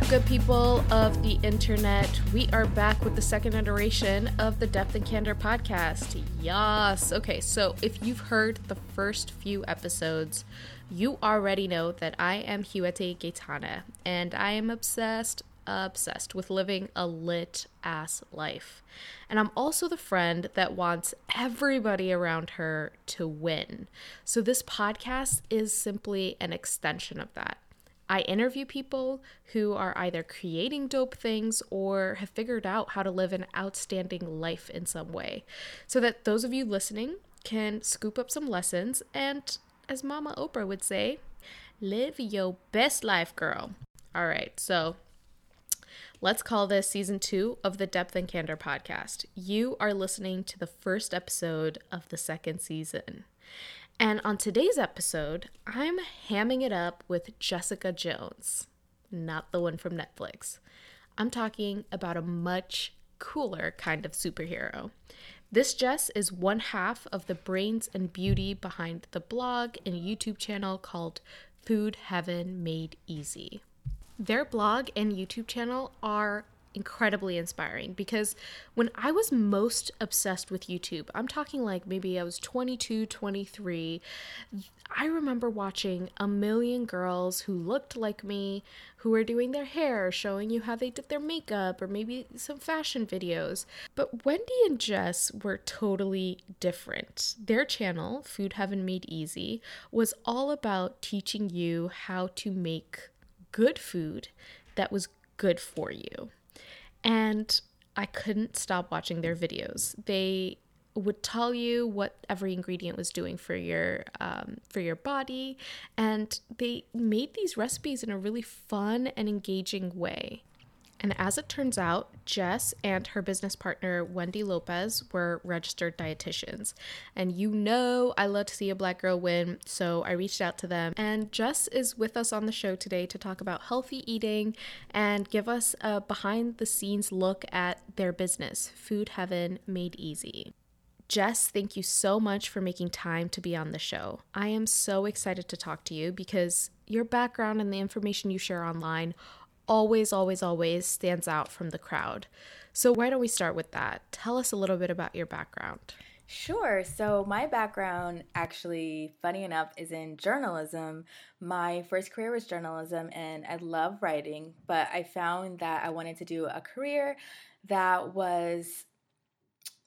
up, good people of the internet? We are back with the second iteration of the Depth and Candor podcast. Yes. Okay, so if you've heard the first few episodes, you already know that I am Huete Gaetana, and I am obsessed, obsessed with living a lit ass life. And I'm also the friend that wants everybody around her to win. So this podcast is simply an extension of that. I interview people who are either creating dope things or have figured out how to live an outstanding life in some way, so that those of you listening can scoop up some lessons and, as Mama Oprah would say, live your best life, girl. All right, so let's call this season two of the Depth and Candor podcast. You are listening to the first episode of the second season. And on today's episode, I'm hamming it up with Jessica Jones, not the one from Netflix. I'm talking about a much cooler kind of superhero. This Jess is one half of the brains and beauty behind the blog and YouTube channel called Food Heaven Made Easy. Their blog and YouTube channel are incredibly inspiring because when I was most obsessed with YouTube, I'm talking like maybe I was 22, 23, I remember watching a million girls who looked like me, who were doing their hair, showing you how they did their makeup, or maybe some fashion videos. But Wendy and Jess were totally different. Their channel, Food Heaven Made Easy, was all about teaching you how to make good food that was good for you and I couldn't stop watching their videos. They would tell you what every ingredient was doing for your um, for your body, and they made these recipes in a really fun and engaging way. And as it turns out, Jess and her business partner, Wendy Lopez, were registered dietitians. And you know, I love to see a black girl win, so I reached out to them. And Jess is with us on the show today to talk about healthy eating and give us a behind the scenes look at their business, Food Heaven Made Easy. Jess, thank you so much for making time to be on the show. I am so excited to talk to you because your background and the information you share online always, always, always stands out from the crowd. So, why don't we start with that? Tell us a little bit about your background. Sure. So, my background, actually, funny enough, is in journalism. My first career was journalism, and I love writing, but I found that I wanted to do a career that was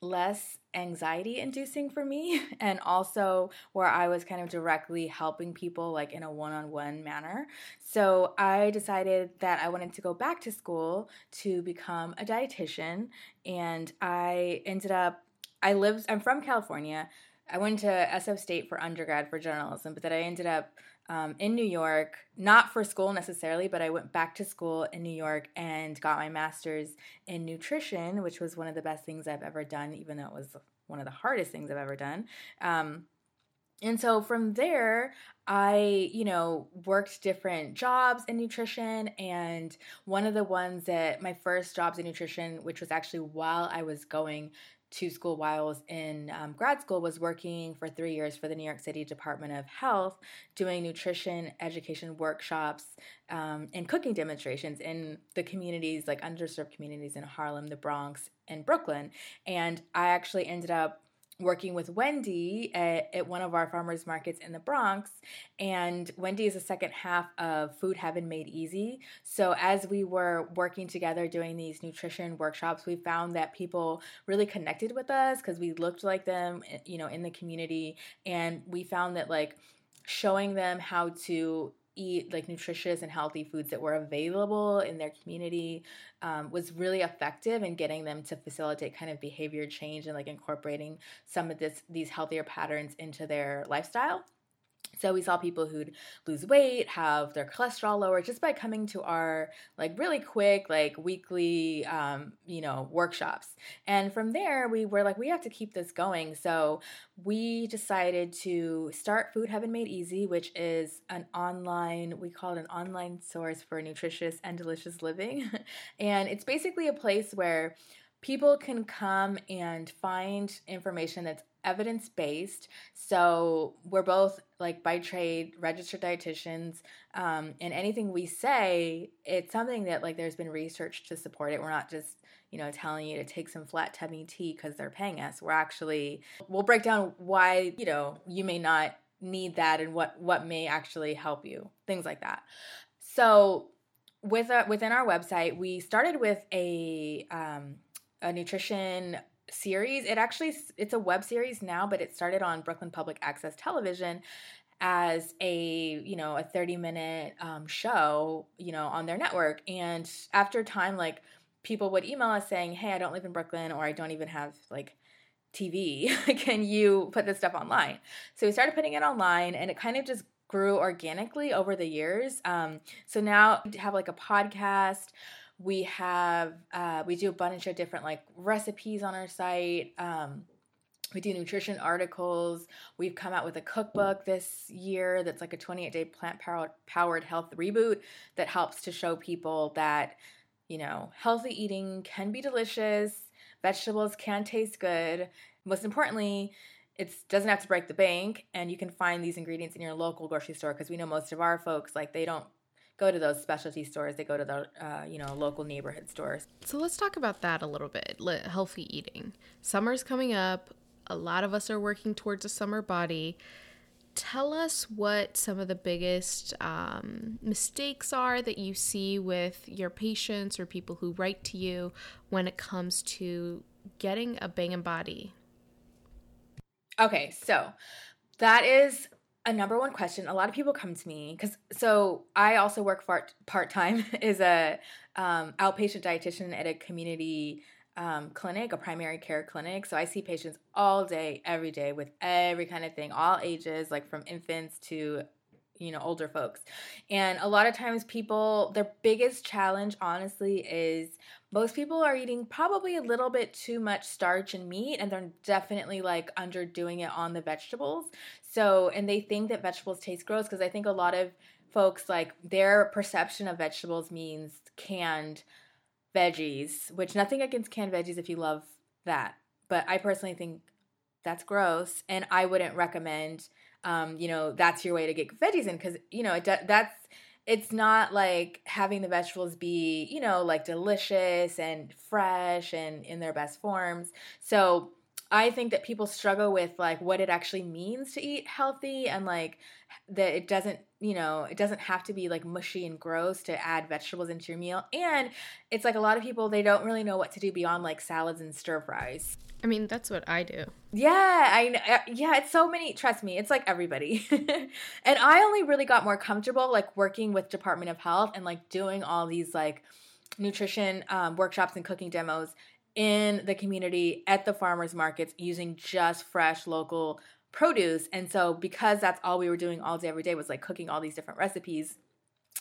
less anxiety inducing for me and also where I was kind of directly helping people like in a one-on-one manner. So I decided that I wanted to go back to school to become a dietitian and I ended up I lived I'm from California. I went to SF State for undergrad for journalism, but then I ended up um, in New York, not for school necessarily, but I went back to school in New York and got my master's in nutrition, which was one of the best things I've ever done, even though it was one of the hardest things I've ever done. Um, and so from there, I, you know, worked different jobs in nutrition. And one of the ones that my first jobs in nutrition, which was actually while I was going to school while I was in um, grad school was working for three years for the New York City Department of Health, doing nutrition education workshops um, and cooking demonstrations in the communities, like underserved communities in Harlem, the Bronx, and Brooklyn. And I actually ended up working with Wendy at, at, one of our farmers markets in the Bronx. And Wendy is the second half of Food Heaven Made Easy. So as we were working together doing these nutrition workshops, we found that people really connected with us because we looked like them, you know, in the community. And we found that like showing them how to eat like nutritious and healthy foods that were available in their community um, was really effective in getting them to facilitate kind of behavior change and like incorporating some of this these healthier patterns into their lifestyle so we saw people who'd lose weight, have their cholesterol lower just by coming to our like really quick like weekly um, you know workshops. And from there we were like we have to keep this going. So we decided to start Food Heaven Made Easy, which is an online we call it an online source for nutritious and delicious living. and it's basically a place where people can come and find information that's evidence based. So we're both like by trade registered dietitians, um, and anything we say, it's something that like there's been research to support it. We're not just you know telling you to take some flat tummy tea because they're paying us. We're actually we'll break down why you know you may not need that and what what may actually help you, things like that. So with a, within our website, we started with a um, a nutrition series. It actually it's a web series now, but it started on Brooklyn Public Access Television as a you know a 30 minute um, show you know on their network. And after time like people would email us saying hey i don't live in brooklyn or i don't even have like tv can you put this stuff online? So we started putting it online and it kind of just grew organically over the years. Um, so now we have like a podcast we have uh, we do a bunch of different like recipes on our site. Um, we do nutrition articles. We've come out with a cookbook this year that's like a 28 day plant powered health reboot that helps to show people that, you know, healthy eating can be delicious, vegetables can taste good. Most importantly, it doesn't have to break the bank, and you can find these ingredients in your local grocery store because we know most of our folks like they don't go to those specialty stores. They go to the uh, you know local neighborhood stores. So let's talk about that a little bit. Healthy eating. Summer's coming up. A lot of us are working towards a summer body. Tell us what some of the biggest um, mistakes are that you see with your patients or people who write to you when it comes to getting a bang banging body. Okay, so that is a number one question. A lot of people come to me because so i also work part part time is a um, outpatient dietitian at a community um, clinic a primary care clinic. So i see patients all day every day with every kind of thing all ages like from infants to you know older folks. And a lot of times people their biggest challenge honestly is most people are eating probably a little bit too much starch and meat and they're definitely like underdoing it on the vegetables. So and they think that vegetables taste gross because i think a lot of folks like their perception of vegetables means canned veggies which nothing against canned veggies if you love that but i personally think that's gross and i wouldn't recommend um, you know that's your way to get veggies in because you know it, that's it's not like having the vegetables be, you know, like delicious and fresh and in their best forms. So I think that people struggle with like what it actually means to eat healthy and like that it doesn't, you know, it doesn't have to be like mushy and gross to add vegetables into your meal. And it's like a lot of people they don't really know what to do beyond like salads and stir fries. I mean, that's what I do. Yeah, I uh, yeah, it's so many, trust me, it's like everybody. and I only really got more comfortable like working with Department of Health and like doing all these like nutrition um, workshops and cooking demos in the community at the farmers markets using just fresh local produce. And so because that's all we were doing all day every day was like cooking all these different recipes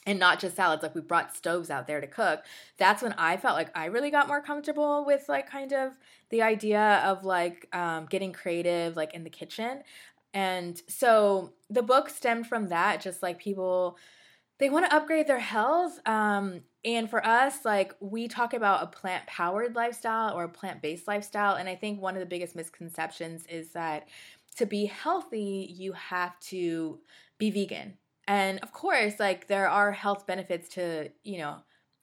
and not just salads like we brought stoves out there to cook that's when i felt like i really got more comfortable with like kind of the idea of like um, getting creative like in the kitchen and so the book stemmed from that just like people they want to upgrade their health um, and for us like we talk about a plant powered lifestyle or a plant based lifestyle and i think one of the biggest misconceptions is that to be healthy you have to be vegan and of course, like there are health benefits to, you know,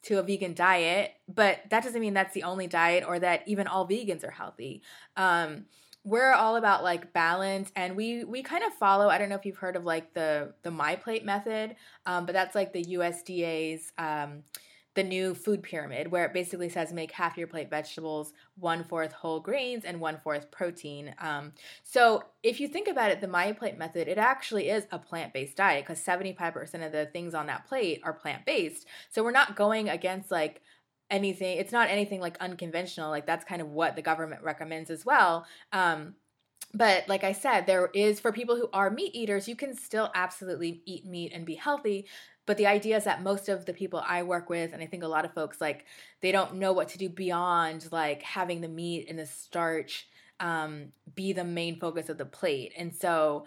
to a vegan diet, but that doesn't mean that's the only diet or that even all vegans are healthy. Um, we're all about like balance and we we kind of follow i don't know if you've heard of like the the my plate method um, but that's like the usda's um, the new food pyramid where it basically says make half your plate vegetables, one fourth whole grains, and one fourth protein. Um, so if you think about it, the My Plate method, it actually is a plant based diet because 75% of the things on that plate are plant based. So we're not going against like anything, it's not anything like unconventional. Like that's kind of what the government recommends as well. Um, but like I said, there is for people who are meat eaters, you can still absolutely eat meat and be healthy. But the idea is that most of the people I work with, and I think a lot of folks, like, they don't know what to do beyond like having the meat and the starch um, be the main focus of the plate. And so,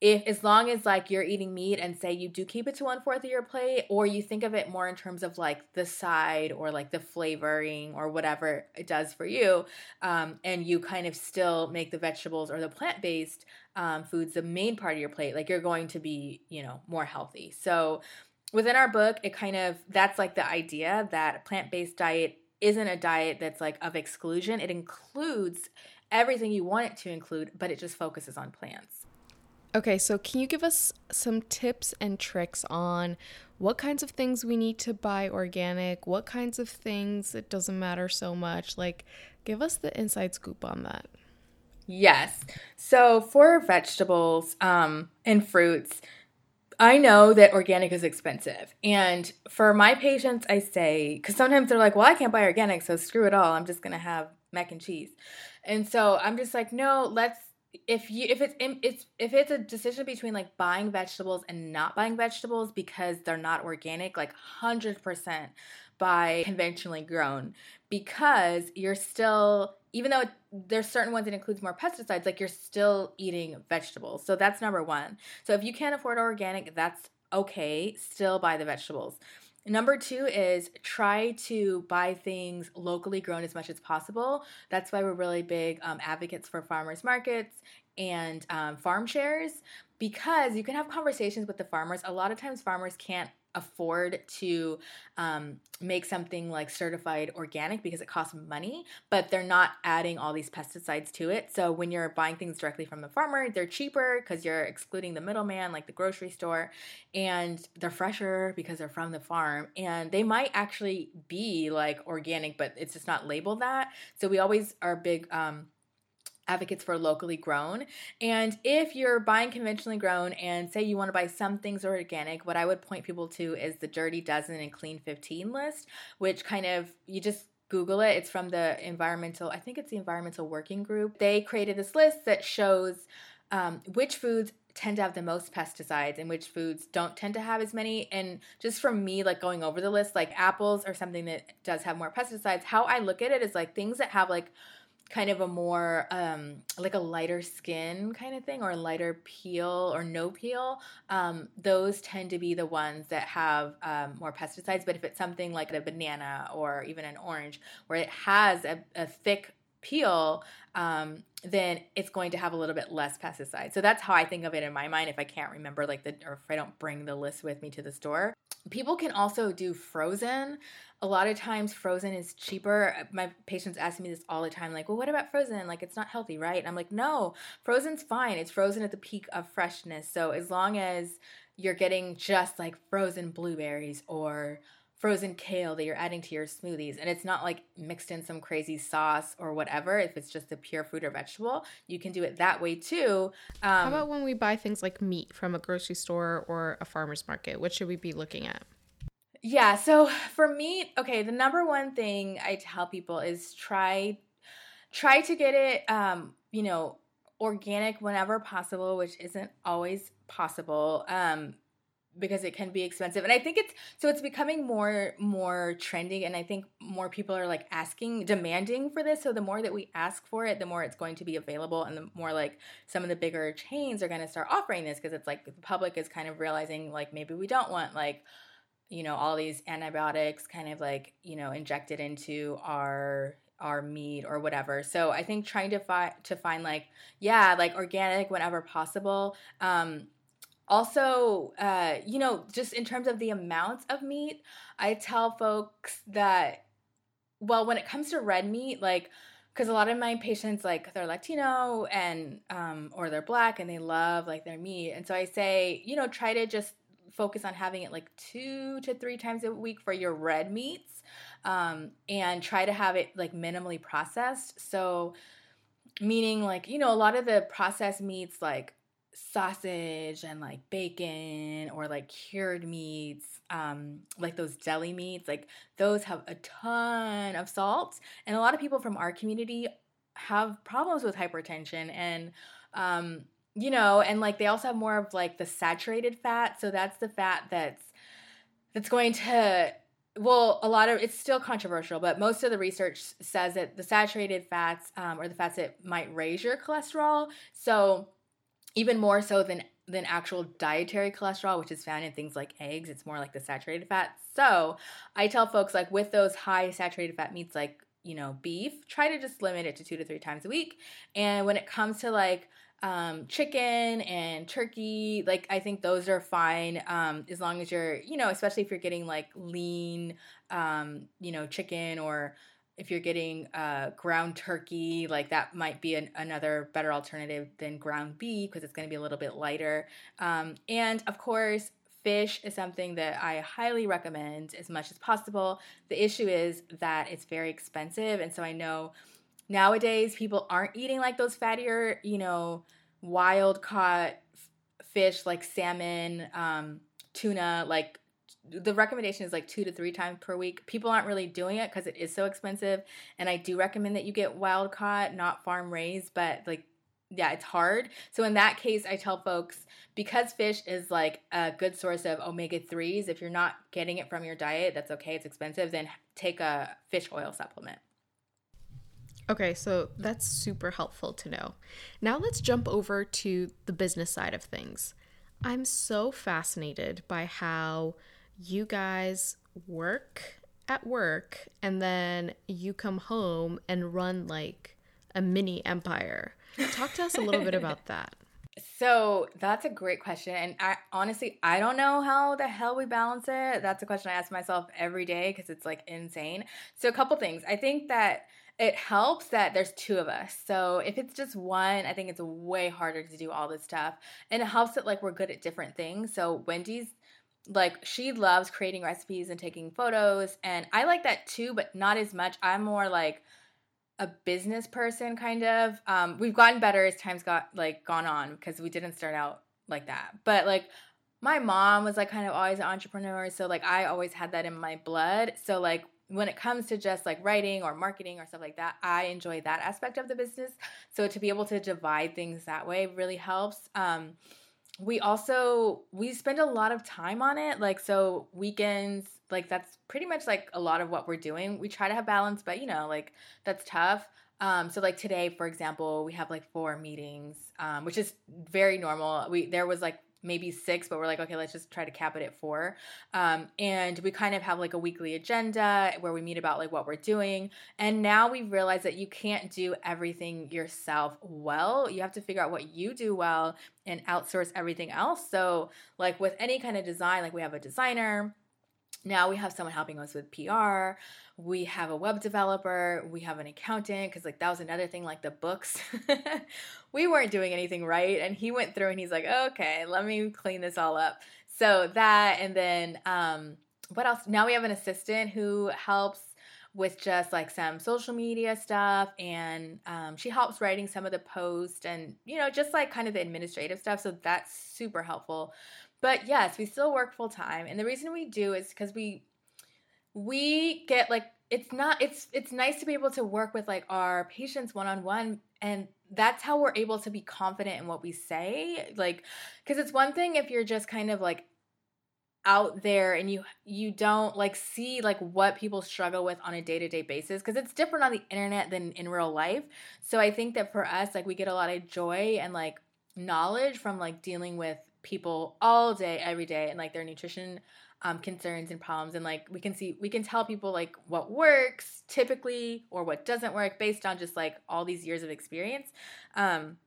if as long as like you're eating meat and say you do keep it to one fourth of your plate or you think of it more in terms of like the side or like the flavoring or whatever it does for you um, and you kind of still make the vegetables or the plant-based um, foods the main part of your plate like you're going to be you know more healthy so within our book it kind of that's like the idea that plant-based diet isn't a diet that's like of exclusion it includes everything you want it to include but it just focuses on plants Okay, so can you give us some tips and tricks on what kinds of things we need to buy organic, what kinds of things it doesn't matter so much? Like, give us the inside scoop on that. Yes. So for vegetables um, and fruits, I know that organic is expensive. And for my patients, I say, because sometimes they're like, well, I can't buy organic, so screw it all. I'm just going to have mac and cheese. And so I'm just like, no, let's if you if it's it's if it's a decision between like buying vegetables and not buying vegetables because they're not organic like 100% by conventionally grown because you're still even though there's certain ones that includes more pesticides like you're still eating vegetables so that's number one so if you can't afford organic that's okay still buy the vegetables Number two is try to buy things locally grown as much as possible. That's why we're really big um, advocates for farmers markets and um, farm shares because you can have conversations with the farmers. A lot of times, farmers can't afford to um, make something like certified organic because it costs money, but they're not adding all these pesticides to it. So when you're buying things directly from the farmer, they're cheaper because you're excluding the middleman, like the grocery store, and they're fresher because they're from the farm. And they might actually be like organic, but it's just not labeled that. So we always are big. Um, advocates for locally grown. And if you're buying conventionally grown and say you want to buy some things organic, what I would point people to is the Dirty Dozen and Clean 15 list, which kind of you just Google it. It's from the environmental, I think it's the environmental working group. They created this list that shows um, which foods tend to have the most pesticides and which foods don't tend to have as many and just from me like going over the list like apples are something that does have more pesticides how i look at it is like things that have like kind of a more um, like a lighter skin kind of thing or a lighter peel or no peel um, those tend to be the ones that have um, more pesticides. But if it's something like a banana or even an orange where it has a, a thick peel um, then it's going to have a little bit less pesticides so that's how i think of it in my mind if i can't remember like the or if i don't bring the list with me to the store people can also do frozen a lot of times frozen is cheaper. My patients ask me this all the time, like, well, what about frozen? Like, it's not healthy, right? And I'm like, no, frozen's fine. It's frozen at the peak of freshness. So as long as you're getting just like frozen blueberries or frozen kale that you're adding to your smoothies and it's not like mixed in some crazy sauce or whatever if it's just a pure fruit or vegetable you can do it that way too um, how about when we buy things like meat from a grocery store or a farmer's market what should we be looking at yeah, so for meat okay, the number one thing I tell people is try try to get it um, you know, organic whenever possible, which isn't always possible. Um because it can be expensive. And i think it's so it's becoming more more trendy and i think more people are like asking demanding for this. So the more that we ask for it the more it's going to be available and the more like some of the bigger chains are going to start offering this because it's like the public is kind of realizing like maybe we don't want like you know all these antibiotics kind of like you know injected into our our meat or whatever. So i think trying to find to find like yeah like organic whenever possible. Um also uh you know just in terms of the amounts of meat i tell folks that well when it comes to red meat like because a lot of my patients like they're latino and um or they're black and they love like their meat and so i say you know try to just focus on having it like two to three times a week for your red meats um, and try to have it like minimally processed. So, meaning like, you know, a lot of the processed meats like sausage and like bacon or like cured meats, um, like those deli meats, like those have a ton of salt. And a lot of people from our community have problems with hypertension and um, you know, and like they also have more of like the saturated fat. So that's the fat that's that's going to well, a lot of it's still controversial, but most of the research says that the saturated fats um, or the fats that might raise your cholesterol. So even more so than than actual dietary cholesterol, which is found in things like eggs. It's more like the saturated fat. So I tell folks like with those high saturated fat meats like, you know, beef, try to just limit it to two to three times a week. And when it comes to like um, chicken and turkey, like I think those are fine um, as long as you're, you know, especially if you're getting like lean, um, you know, chicken or if you're getting uh, ground turkey, like that might be an, another better alternative than ground beef because it's going to be a little bit lighter. Um, and of course, fish is something that I highly recommend as much as possible. The issue is that it's very expensive. And so I know nowadays people aren't eating like those fattier, you know, wild caught fish like salmon, um, tuna, like the recommendation is like two to three times per week. People aren't really doing it because it is so expensive. And I do recommend that you get wild caught, not farm raised, but like, yeah, it's hard. So in that case, I tell folks because fish is like a good source of omega 3s, if you're not getting it from your diet, that's okay, it's expensive, then take a fish oil supplement. Okay, so that's super helpful to know. Now let's jump over to the business side of things. I'm so fascinated by how you guys work at work and then you come home and run like a mini empire. Talk to us a little bit about that. So that's a great question. And I honestly, I don't know how the hell we balance it. That's a question I ask myself every day because it's like insane. So, a couple things. I think that it helps that there's two of us. So if it's just one, I think it's way harder to do all this stuff. And it helps that like we're good at different things. So Wendy's like she loves creating recipes and taking photos and I like that too, but not as much. I'm more like a business person kind of. Um we've gotten better as time's got like gone on because we didn't start out like that. But like my mom was like kind of always an entrepreneur, so like I always had that in my blood. So like when it comes to just like writing or marketing or stuff like that, I enjoy that aspect of the business. So to be able to divide things that way really helps. Um, we also we spend a lot of time on it. Like so weekends, like that's pretty much like a lot of what we're doing. We try to have balance, but you know, like that's tough. Um, so like today, for example, we have like four meetings, um, which is very normal. We there was like maybe six, but we're like, okay, let's just try to cap it at four. Um, and we kind of have like a weekly agenda where we meet about like what we're doing. And now we realize that you can't do everything yourself well. You have to figure out what you do well and outsource everything else. So, like with any kind of design, like we have a designer. Now we have someone helping us with PR we have a web developer, we have an accountant, because like that was another thing, like the books. we weren't doing anything right. And he went through and he's like, okay, let me clean this all up. So that, and then um, what else? Now we have an assistant who helps with just like some social media stuff and um, she helps writing some of the posts and you know just like kind of the administrative stuff so that's super helpful but yes we still work full time and the reason we do is because we we get like it's not it's it's nice to be able to work with like our patients one on one and that's how we're able to be confident in what we say like cuz it's one thing if you're just kind of like out there and you you don't like see like what people struggle with on a day-to-day basis because it's different on the internet than in real life. So i think that for us like we get a lot of joy and like knowledge from like dealing with people all day every day and like their nutrition um, concerns and problems and like we can see we can tell people like what works typically or what doesn't work based on just like all these years of experience. Um,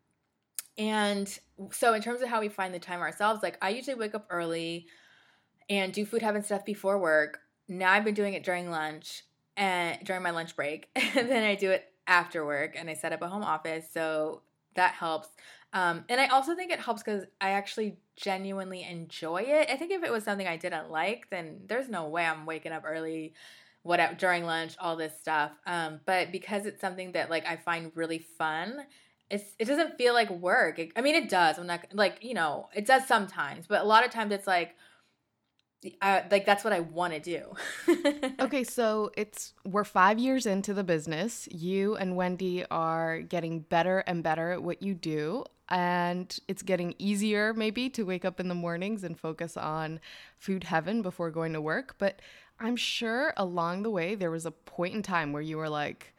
and so in terms of how we find the time ourselves like i usually wake up early and do food heaven stuff before work. Now i've been doing it during lunch and during my lunch break and then i do it after work and i set up a home office so that helps um, and I also think it helps because I actually genuinely enjoy it. I think if it was something I didn't like, then there's no way I'm waking up early, whatever during lunch, all this stuff. Um, but because it's something that like I find really fun, it's it doesn't feel like work. It, I mean, it does. I'm not like you know, it does sometimes, but a lot of times it's like I, like that's what I want to do. okay, so it's we're 5 years into the business. You and Wendy are getting better and better at what you do and it's getting easier maybe to wake up in the mornings and focus on food heaven before going to work, but I'm sure along the way there was a point in time where you were like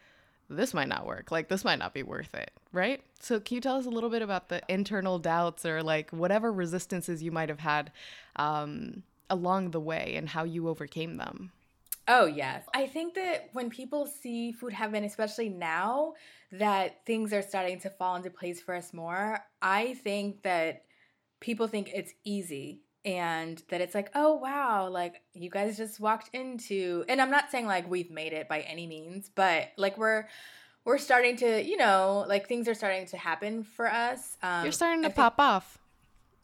this might not work. Like, this might not be worth it, right? So, can you tell us a little bit about the internal doubts or like whatever resistances you might have had um, along the way and how you overcame them? Oh, yes. I think that when people see Food Heaven, especially now that things are starting to fall into place for us more, I think that people think it's easy and that it's like, oh, wow, like you guys just walked into, and I'm not saying like we've made it by any means, but like we're, we're starting to, you know, like things are starting to happen for us. Um, You're starting to pop off.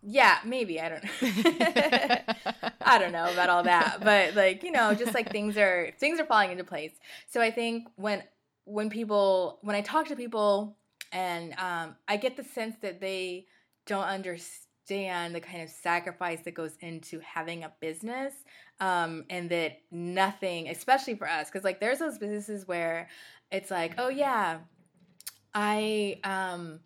Yeah, maybe. I don't know. I don't know about all that, but like, you know, just like things are things are falling into place. So I think when when people when I talk to people and um I get the sense that they don't understand the kind of sacrifice that goes into having a business um and that nothing, especially for us cuz like there's those businesses where it's like, "Oh yeah, I um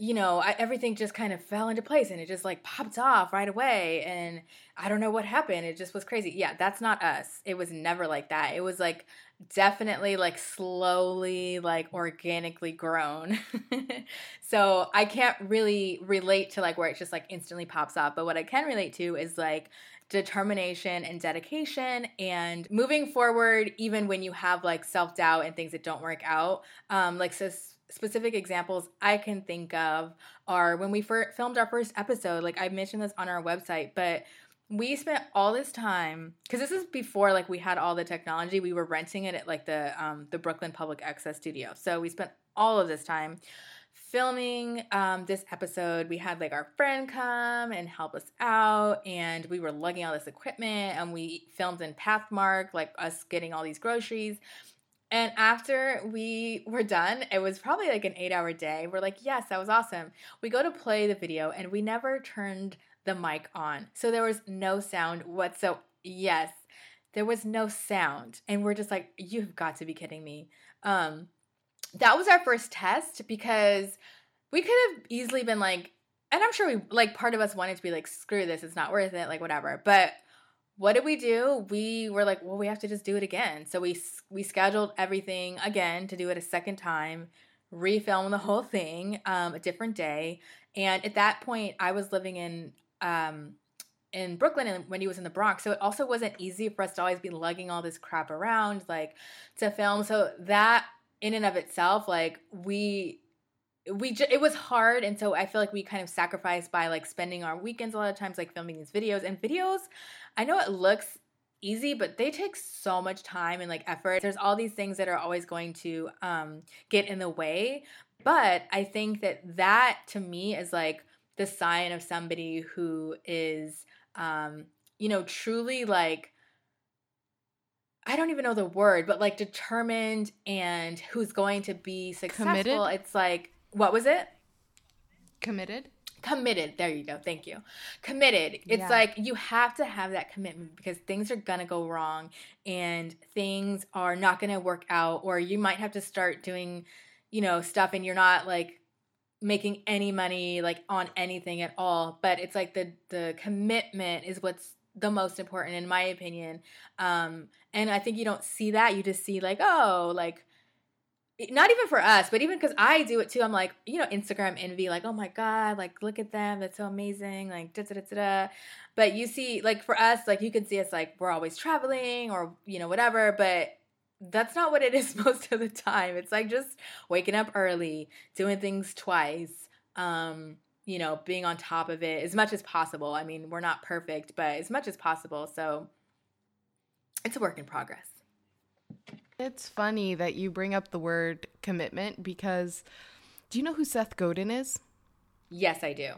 you know, I, everything just kind of fell into place and it just like popped off right away. And I don't know what happened. It just was crazy. Yeah, that's not us. It was never like that. It was like definitely like slowly, like organically grown. so I can't really relate to like where it just like instantly pops up. But what I can relate to is like determination and dedication and moving forward even when you have like self-doubt and things that don't work out um like so specific examples I can think of are when we filmed our first episode. Like I mentioned this on our website, but we spent all this time because this is before like we had all the technology. We were renting it at like the um, the Brooklyn Public Access Studio. So we spent all of this time filming um, this episode. We had like our friend come and help us out, and we were lugging all this equipment, and we filmed in Pathmark, like us getting all these groceries. And after we were done, it was probably like an eight hour day. We're like, yes, that was awesome. We go to play the video and we never turned the mic on. So there was no sound whatsoever. Yes, there was no sound. And we're just like, you've got to be kidding me. Um, that was our first test because we could have easily been like, and I'm sure we like part of us wanted to be like, screw this, it's not worth it, like whatever. But what did we do? We were like, well, we have to just do it again. So we we scheduled everything again to do it a second time, refilm the whole thing, um, a different day. And at that point, I was living in um, in Brooklyn and Wendy was in the Bronx. So it also wasn't easy for us to always be lugging all this crap around, like to film. So that in and of itself, like we we j- it was hard and so i feel like we kind of sacrificed by like spending our weekends a lot of times like filming these videos and videos i know it looks easy but they take so much time and like effort there's all these things that are always going to um get in the way but i think that that to me is like the sign of somebody who is um you know truly like I don't even know the word, but like determined and who's going to be successful. Committed? It's like what was it? Committed. Committed. There you go. Thank you. Committed. It's yeah. like you have to have that commitment because things are going to go wrong and things are not going to work out, or you might have to start doing, you know, stuff and you're not like making any money like on anything at all but it's like the the commitment is what's the most important in my opinion um and i think you don't see that you just see like oh like not even for us, but even because I do it too. I'm like, you know, Instagram envy, like, oh my God, like, look at them. That's so amazing. Like, da da da da. But you see, like, for us, like, you can see us, like, we're always traveling or, you know, whatever. But that's not what it is most of the time. It's like just waking up early, doing things twice, um, you know, being on top of it as much as possible. I mean, we're not perfect, but as much as possible. So it's a work in progress. It's funny that you bring up the word commitment because do you know who Seth Godin is? Yes, I do.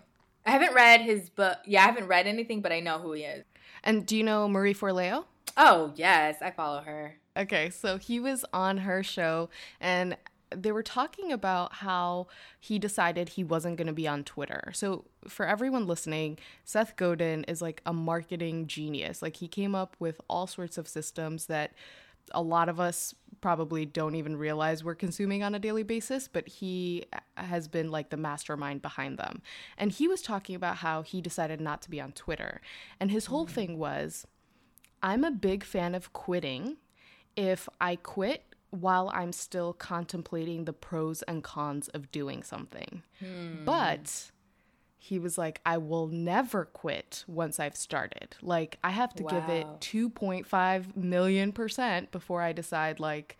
I haven't read his book. Yeah, I haven't read anything, but I know who he is. And do you know Marie Forleo? Oh, yes, I follow her. Okay, so he was on her show and they were talking about how he decided he wasn't going to be on Twitter. So, for everyone listening, Seth Godin is like a marketing genius. Like, he came up with all sorts of systems that a lot of us probably don't even realize we're consuming on a daily basis, but he has been like the mastermind behind them. And he was talking about how he decided not to be on Twitter. And his whole mm-hmm. thing was I'm a big fan of quitting if I quit while I'm still contemplating the pros and cons of doing something. Hmm. But he was like, I will never quit once I've started. Like, I have to wow. give it 2.5 million percent before I decide, like,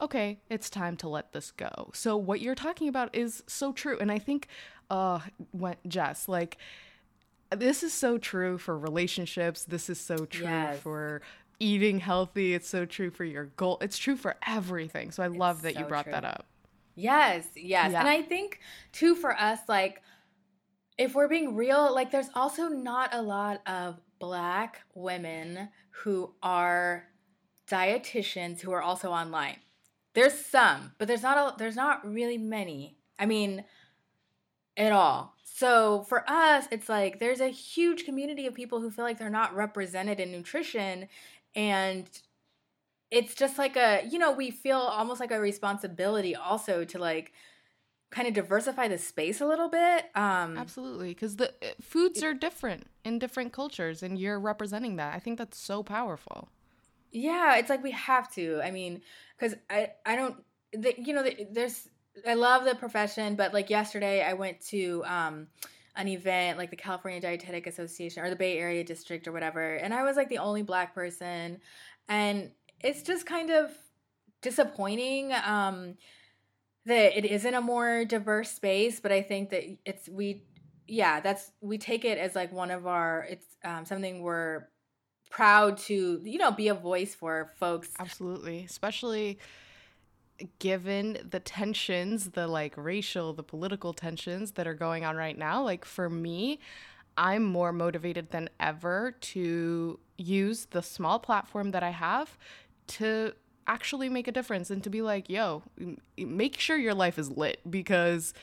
okay, it's time to let this go. So, what you're talking about is so true. And I think, uh, when, Jess, like, this is so true for relationships. This is so true yes. for eating healthy. It's so true for your goal. It's true for everything. So, I it's love that so you brought true. that up. Yes, yes. Yeah. And I think, too, for us, like, if we're being real, like there's also not a lot of black women who are dietitians who are also online. There's some, but there's not a, there's not really many. I mean, at all. So for us, it's like there's a huge community of people who feel like they're not represented in nutrition and it's just like a, you know, we feel almost like a responsibility also to like kind of diversify the space a little bit. Um, Absolutely, because the uh, foods are different in different cultures, and you're representing that. I think that's so powerful. Yeah, it's like we have to. I mean, because I I don't, the, you know, the, there's I love the profession, but like yesterday I went to um, an event like the California Dietetic Association or the Bay Area District or whatever, and I was like the only black person, and it's just kind of disappointing. Um, that it isn't a more diverse space, but I think that it's we yeah, that's we take it as like one of our it's um, something we're proud to you know be a voice for folks. Absolutely, especially given the tensions, the like racial, the political tensions that are going on right now. Like for me, I'm more motivated than ever to use the small platform that I have to actually make a difference and to be like, yo, make sure your life is lit because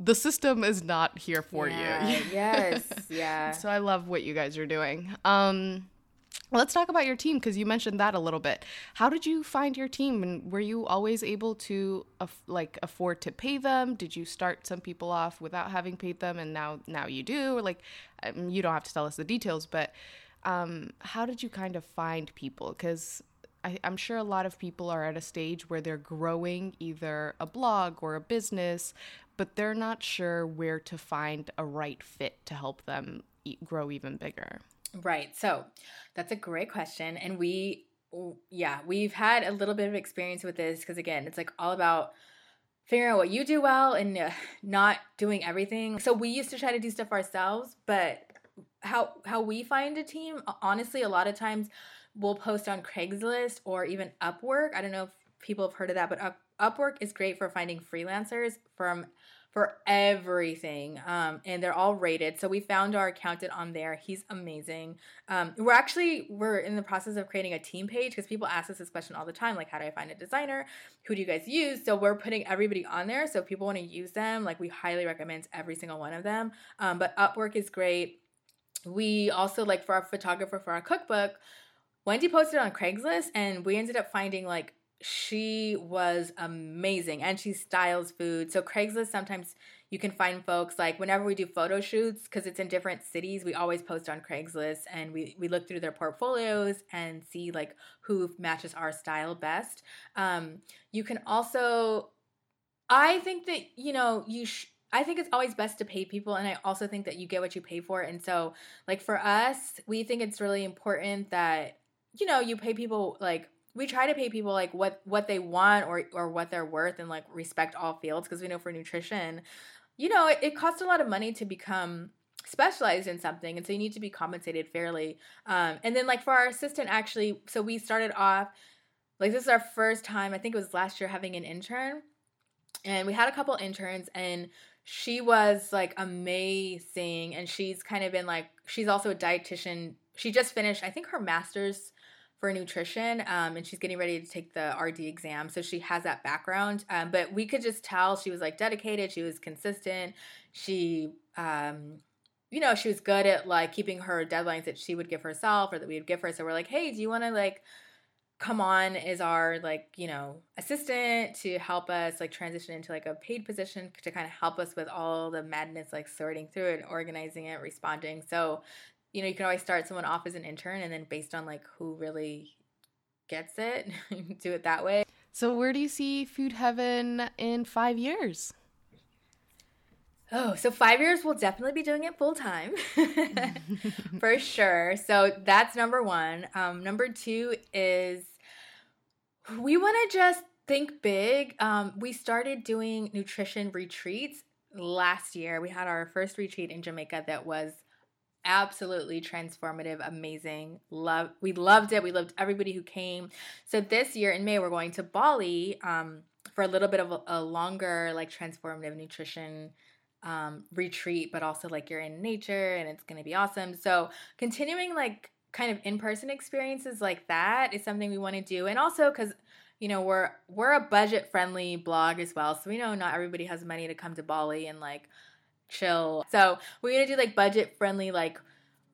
the system is not here for yeah, you. yes, yeah. So I love what you guys are doing. Um, let's talk about your team because you mentioned that a little bit. How did you find your team, and were you always able to af- like afford to pay them? Did you start some people off without having paid them, and now now you do? Like, I mean, you don't have to tell us the details, but um, how did you kind of find people? Because I, am sure a lot of people are at a stage where they're growing either a blog or a business, but they're not sure where to find a right fit to help them eat, grow even bigger. Right. So that's a great question. And we, yeah, we've had a little bit of experience with this because, again, it's like all about figuring out what you do well and uh, not doing everything. So we used to try to do stuff ourselves, but how how we find a team honestly a lot of times we'll post on Craigslist or even Upwork. I don't know if people have heard of that, but Up- Upwork is great for finding freelancers from for everything um, and they're all rated. So we found our accountant on there. He's amazing. Um, we're actually we're in the process of creating a team page because people ask us this question all the time like how do i find a designer? Who do you guys use? So we're putting everybody on there so if people want to use them like we highly recommend every single one of them. Um, but upwork is great. We also like for our photographer for our cookbook Wendy posted on Craigslist and we ended up finding like she was amazing and she styles food. So Craigslist sometimes you can find folks like whenever we do photo shoots because it's in different cities, we always post on Craigslist and we we look through their portfolios and see like who matches our style best. Um, you can also I think that you know you sh- I think it's always best to pay people and I also think that you get what you pay for and so like for us, we think it's really important that you know, you pay people like we try to pay people like what what they want or or what they're worth and like respect all fields because we know for nutrition, you know, it, it costs a lot of money to become specialized in something and so you need to be compensated fairly. Um, and then like for our assistant actually so we started off like this is our first time i think it was last year having an intern and we had a couple interns and she was like amazing and she's kind of been like she's also a dietitian. She just finished i think her master's for nutrition um, and she's getting ready to take the RD exam. So she has that background. Um, but we could just tell she was like dedicated, she was consistent. She, um, you know, she was good at like keeping her deadlines that she would give herself or that we would give her. So we're like, hey, do you want to like come on as our like, you know, assistant to help us like transition into like a paid position to kind of help us with all the madness, like sorting through it, organizing it, responding. So you know, you can always start someone off as an intern and then based on like who really gets it, do it that way. So, where do you see Food Heaven in five years? Oh, so five years we'll definitely be doing it full time for sure. So that's number one. Um, number two is we want to just think big. Um, we started doing nutrition retreats last year. We had our first retreat in Jamaica that was absolutely transformative, amazing. Love we loved it. We loved everybody who came. So this year in May we're going to Bali um, for a little bit of a, a longer like transformative nutrition um, retreat, but also like you're in nature and it's going to be awesome. So continuing like kind of in-person experiences like that is something we want to do. And also cuz you know, we're we're a budget-friendly blog as well. So we know not everybody has money to come to Bali and like chill. So we're to do like budget-friendly like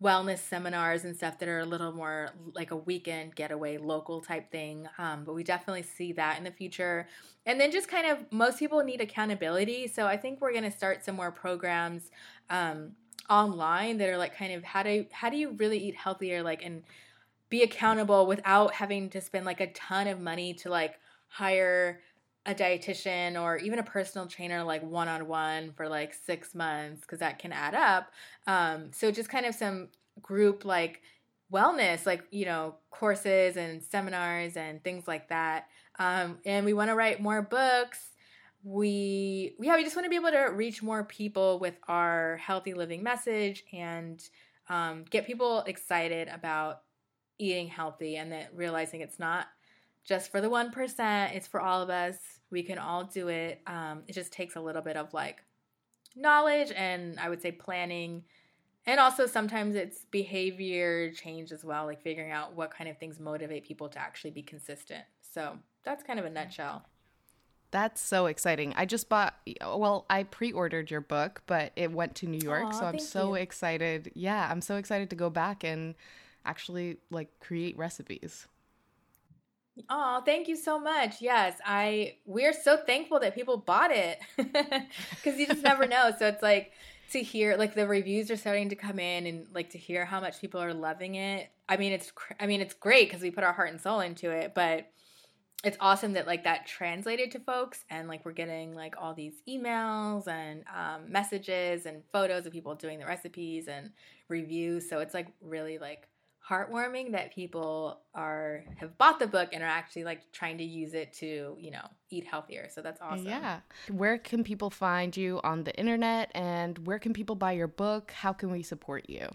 wellness seminars and stuff that are a little more like a weekend getaway local type thing um, but we definitely see that in the future and then just kind of most people need accountability so i think we're going to start some more programs um, online that are like kind of how do how do you really eat healthier like and be accountable without having to spend like a ton of money to like hire a dietitian or even a personal trainer like one on one for like six months because that can add up. Um, so just kind of some group like wellness, like you know, courses and seminars and things like that. Um, and we want to write more books. We yeah, we just want to be able to reach more people with our healthy living message and um, get people excited about eating healthy and that realizing it's not just for the 1%. It's for all of us. We can all do it. Um, it just takes a little bit of like knowledge and I would say planning. And also sometimes it's behavior change as well, like figuring out what kind of things motivate people to actually be consistent. So that's kind of a nutshell. That's so exciting. I just bought, well, I pre ordered your book, but it went to New York. Aww, so I'm so you. excited. Yeah, I'm so excited to go back and actually like create recipes. Oh, thank you so much. Yes, I we're so thankful that people bought it because you just never know. So it's like to hear like the reviews are starting to come in and like to hear how much people are loving it. I mean, it's I mean it's great because we put our heart and soul into it, but it's awesome that like that translated to folks and like we're getting like all these emails and um, messages and photos of people doing the recipes and reviews. So it's like really like heartwarming that people are have bought the book and are actually like trying to use it to you know eat healthier. So that's awesome. Yeah where can people find you on the internet and where can people buy your book? How can we support you?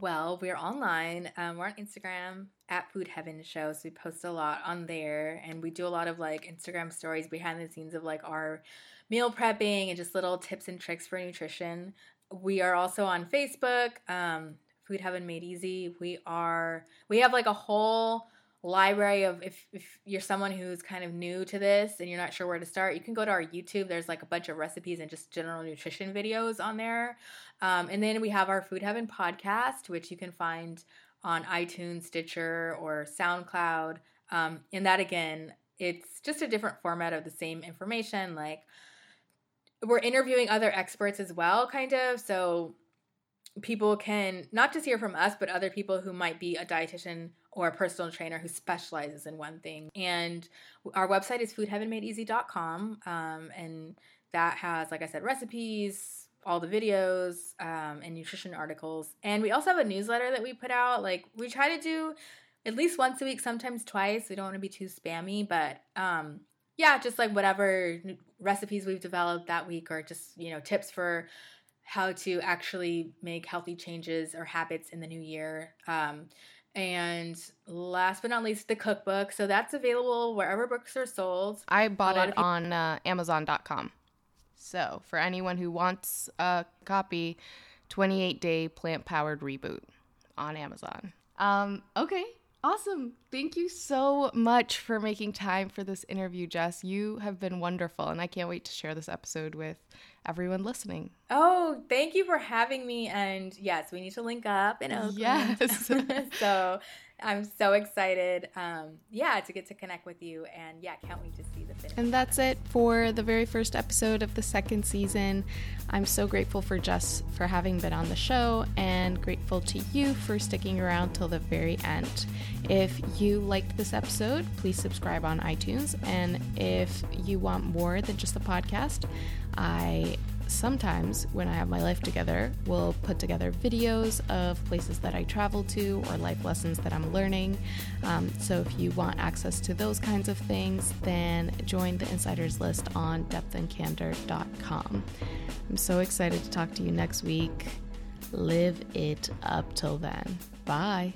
Well we're online. Um, we're on instagram at food heaven show so we post a lot on there and we do a lot of like instagram stories behind the scenes of like our meal prepping and just little tips and tricks for nutrition. We are also on facebook. Um, Food Heaven Made Easy. We are we have like a whole library of if, if you're someone who's kind of new to this and you're not sure where to start you can go to our youtube. There's like a bunch of recipes and just general nutrition videos on there. Um, and then we have our food heaven podcast which you can find on itunes stitcher or soundcloud. Um, and that again it's just a different format of the same information like we're interviewing other experts as well kind of. So people can not just hear from us, but other people who might be a dietitian or a personal trainer who specializes in one thing. And our website is foodheavenmadeeasy.com. Um, and that has, like I said, recipes, all the videos, um, and nutrition articles. And we also have a newsletter that we put out. Like we try to do at least once a week, sometimes twice. We don't want to be too spammy, but um, yeah, just like whatever recipes we've developed that week or just, you know, tips for how to actually make healthy changes or habits in the new year. Um, and last but not least, the cookbook. So that's available wherever books are sold. I bought it on uh, Amazon.com. So for anyone who wants a copy, 28 day plant powered reboot on Amazon. Um, okay, awesome. Thank you so much for making time for this interview, Jess. You have been wonderful, and I can't wait to share this episode with everyone listening. Oh, thank you for having me. And yes, we need to link up in Oakland. Yes. so I'm so excited, um, yeah, to get to connect with you. And yeah, can't wait to see the finish. And that's it for the very first episode of the second season. I'm so grateful for Jess for having been on the show and grateful to you for sticking around till the very end. If you liked this episode, please subscribe on iTunes. And if you want more than just the podcast, I sometimes when I have my life together, will put together videos of places that I travel to or life lessons that I'm learning. Um, so if you want access to those kinds of things, then join the insiders list on depthandcandor.com. I'm so excited to talk to you next week. Live it up till then. Bye.